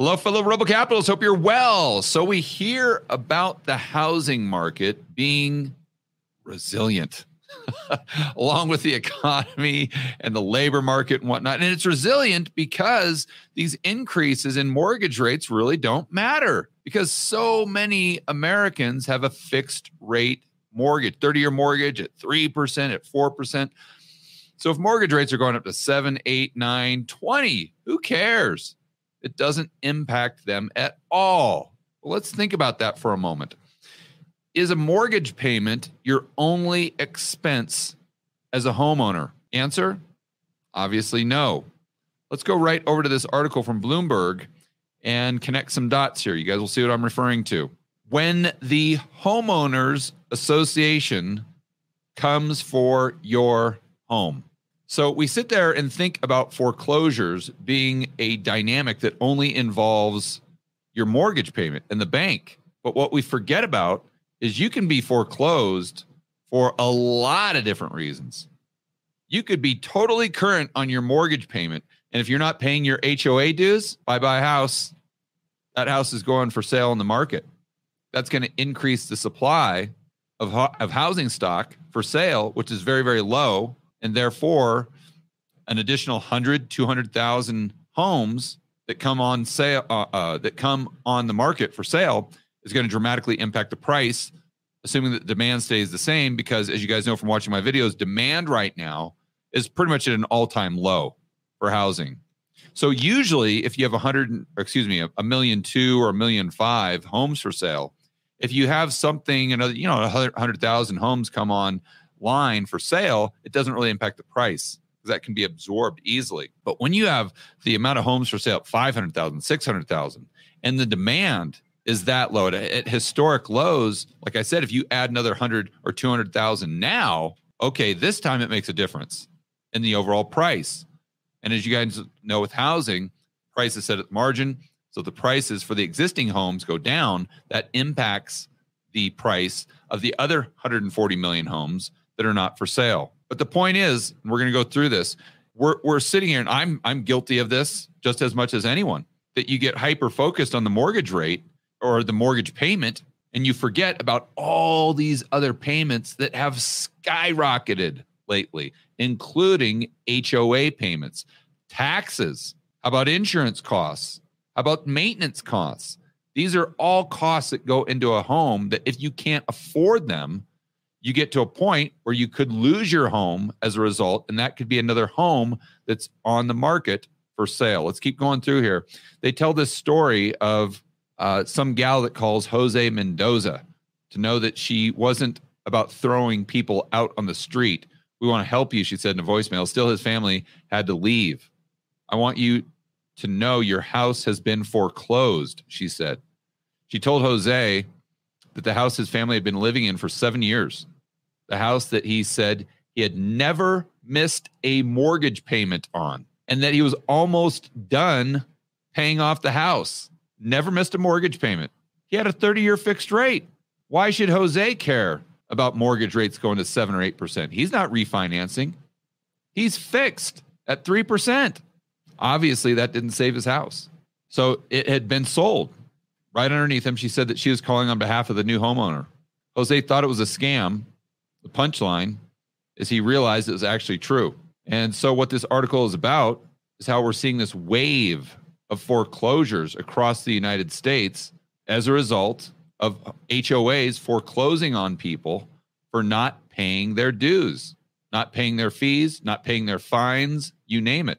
Hello, fellow Rebel Capitalists. Hope you're well. So, we hear about the housing market being resilient, along with the economy and the labor market and whatnot. And it's resilient because these increases in mortgage rates really don't matter because so many Americans have a fixed rate mortgage, 30 year mortgage at 3%, at 4%. So, if mortgage rates are going up to 7, 8, 9, 20, who cares? It doesn't impact them at all. Well, let's think about that for a moment. Is a mortgage payment your only expense as a homeowner? Answer obviously no. Let's go right over to this article from Bloomberg and connect some dots here. You guys will see what I'm referring to. When the Homeowners Association comes for your home, so we sit there and think about foreclosures being a dynamic that only involves your mortgage payment and the bank. But what we forget about is you can be foreclosed for a lot of different reasons. You could be totally current on your mortgage payment. And if you're not paying your HOA dues, bye bye house. That house is going for sale in the market. That's going to increase the supply of, of housing stock for sale, which is very, very low and therefore an additional 100 200,000 homes that come on sale uh, uh, that come on the market for sale is going to dramatically impact the price assuming that demand stays the same because as you guys know from watching my videos demand right now is pretty much at an all-time low for housing. So usually if you have a 100 excuse me a, a million two or a million five homes for sale if you have something another you know 100,000 homes come on line for sale, it doesn't really impact the price because that can be absorbed easily. But when you have the amount of homes for sale, 500,000, 600,000, and the demand is that low at, at historic lows, like I said, if you add another 100 or 200,000 now, okay, this time it makes a difference in the overall price. And as you guys know with housing, price is set at the margin. So the prices for the existing homes go down. That impacts the price of the other 140 million homes that are not for sale. But the point is, we're going to go through this. We're, we're sitting here, and I'm I'm guilty of this just as much as anyone. That you get hyper focused on the mortgage rate or the mortgage payment, and you forget about all these other payments that have skyrocketed lately, including HOA payments, taxes. How about insurance costs? How about maintenance costs? These are all costs that go into a home that if you can't afford them, you get to a point where you could lose your home as a result, and that could be another home that's on the market for sale. Let's keep going through here. They tell this story of uh, some gal that calls Jose Mendoza to know that she wasn't about throwing people out on the street. We want to help you, she said in a voicemail. Still, his family had to leave. I want you to know your house has been foreclosed, she said. She told Jose that the house his family had been living in for seven years, the house that he said he had never missed a mortgage payment on, and that he was almost done paying off the house. Never missed a mortgage payment. He had a 30 year fixed rate. Why should Jose care about mortgage rates going to 7 or 8%? He's not refinancing, he's fixed at 3%. Obviously, that didn't save his house. So it had been sold. Right underneath him, she said that she was calling on behalf of the new homeowner. Jose thought it was a scam. The punchline is he realized it was actually true. And so, what this article is about is how we're seeing this wave of foreclosures across the United States as a result of HOAs foreclosing on people for not paying their dues, not paying their fees, not paying their fines, you name it.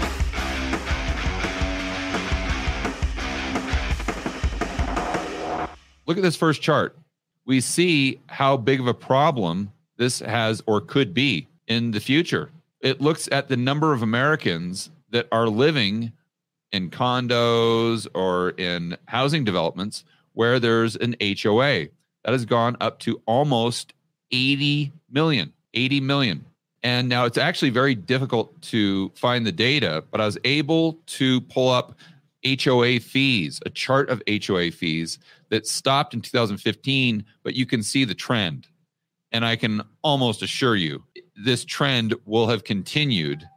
Look at this first chart. We see how big of a problem this has or could be in the future. It looks at the number of Americans that are living in condos or in housing developments where there's an HOA. That has gone up to almost 80 million. 80 million. And now it's actually very difficult to find the data, but I was able to pull up HOA fees, a chart of HOA fees that stopped in 2015, but you can see the trend. And I can almost assure you this trend will have continued.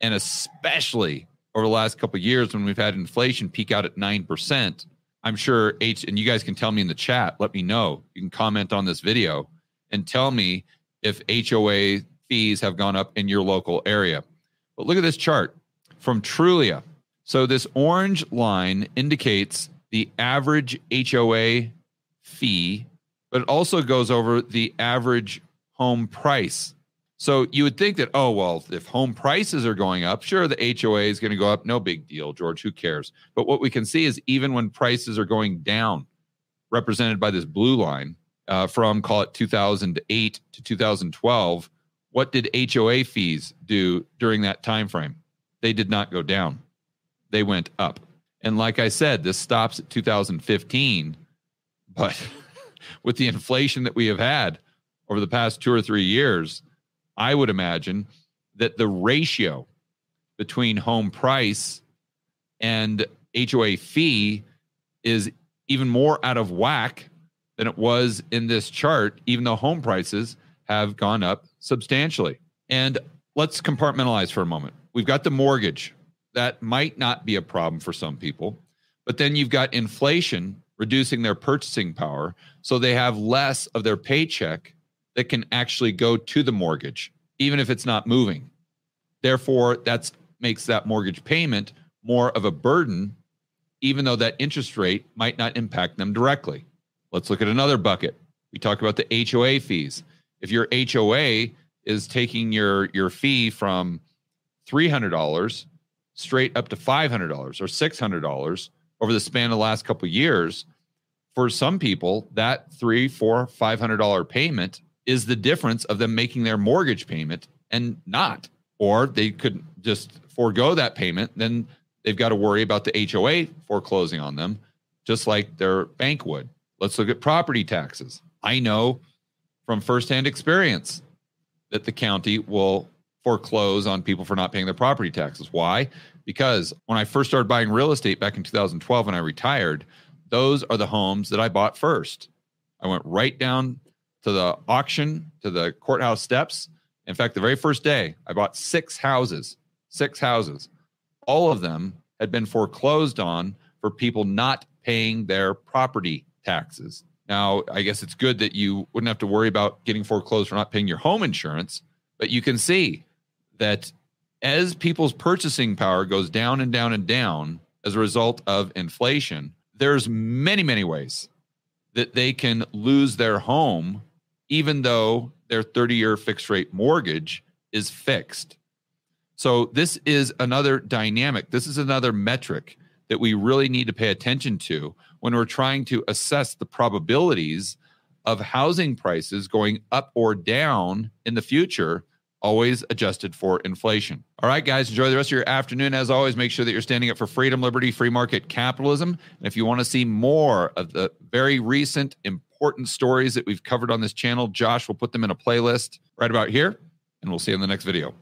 And especially over the last couple years when we've had inflation peak out at 9%, I'm sure H, and you guys can tell me in the chat, let me know. You can comment on this video and tell me if HOA fees have gone up in your local area. But look at this chart from Trulia. So this orange line indicates the average HOA fee, but it also goes over the average home price. So you would think that, oh, well, if home prices are going up, sure, the HOA is going to go up. No big deal, George. Who cares? But what we can see is even when prices are going down, represented by this blue line uh, from call it 2008 to 2012, what did HOA fees do during that time frame? They did not go down they went up. And like I said, this stops at 2015. But with the inflation that we have had over the past two or three years, I would imagine that the ratio between home price and HOA fee is even more out of whack than it was in this chart, even though home prices have gone up substantially. And let's compartmentalize for a moment. We've got the mortgage, that might not be a problem for some people. But then you've got inflation reducing their purchasing power. So they have less of their paycheck that can actually go to the mortgage, even if it's not moving. Therefore, that makes that mortgage payment more of a burden, even though that interest rate might not impact them directly. Let's look at another bucket. We talk about the HOA fees. If your HOA is taking your, your fee from $300 straight up to $500 or $600 over the span of the last couple years for some people that three four five hundred dollar payment is the difference of them making their mortgage payment and not or they could just forego that payment then they've got to worry about the hoa foreclosing on them just like their bank would. Let's look at property taxes. I know from firsthand experience that the county will foreclose on people for not paying their property taxes. Why? Because when I first started buying real estate back in 2012 when I retired, those are the homes that I bought first. I went right down to the auction, to the courthouse steps. In fact, the very first day, I bought six houses, six houses. All of them had been foreclosed on for people not paying their property taxes. Now, I guess it's good that you wouldn't have to worry about getting foreclosed for not paying your home insurance, but you can see that as people's purchasing power goes down and down and down as a result of inflation, there's many, many ways that they can lose their home, even though their 30 year fixed rate mortgage is fixed. So, this is another dynamic. This is another metric that we really need to pay attention to when we're trying to assess the probabilities of housing prices going up or down in the future always adjusted for inflation. All right, guys, enjoy the rest of your afternoon. As always, make sure that you're standing up for freedom, liberty, free market capitalism. And if you want to see more of the very recent, important stories that we've covered on this channel, Josh will put them in a playlist right about here, and we'll see you in the next video.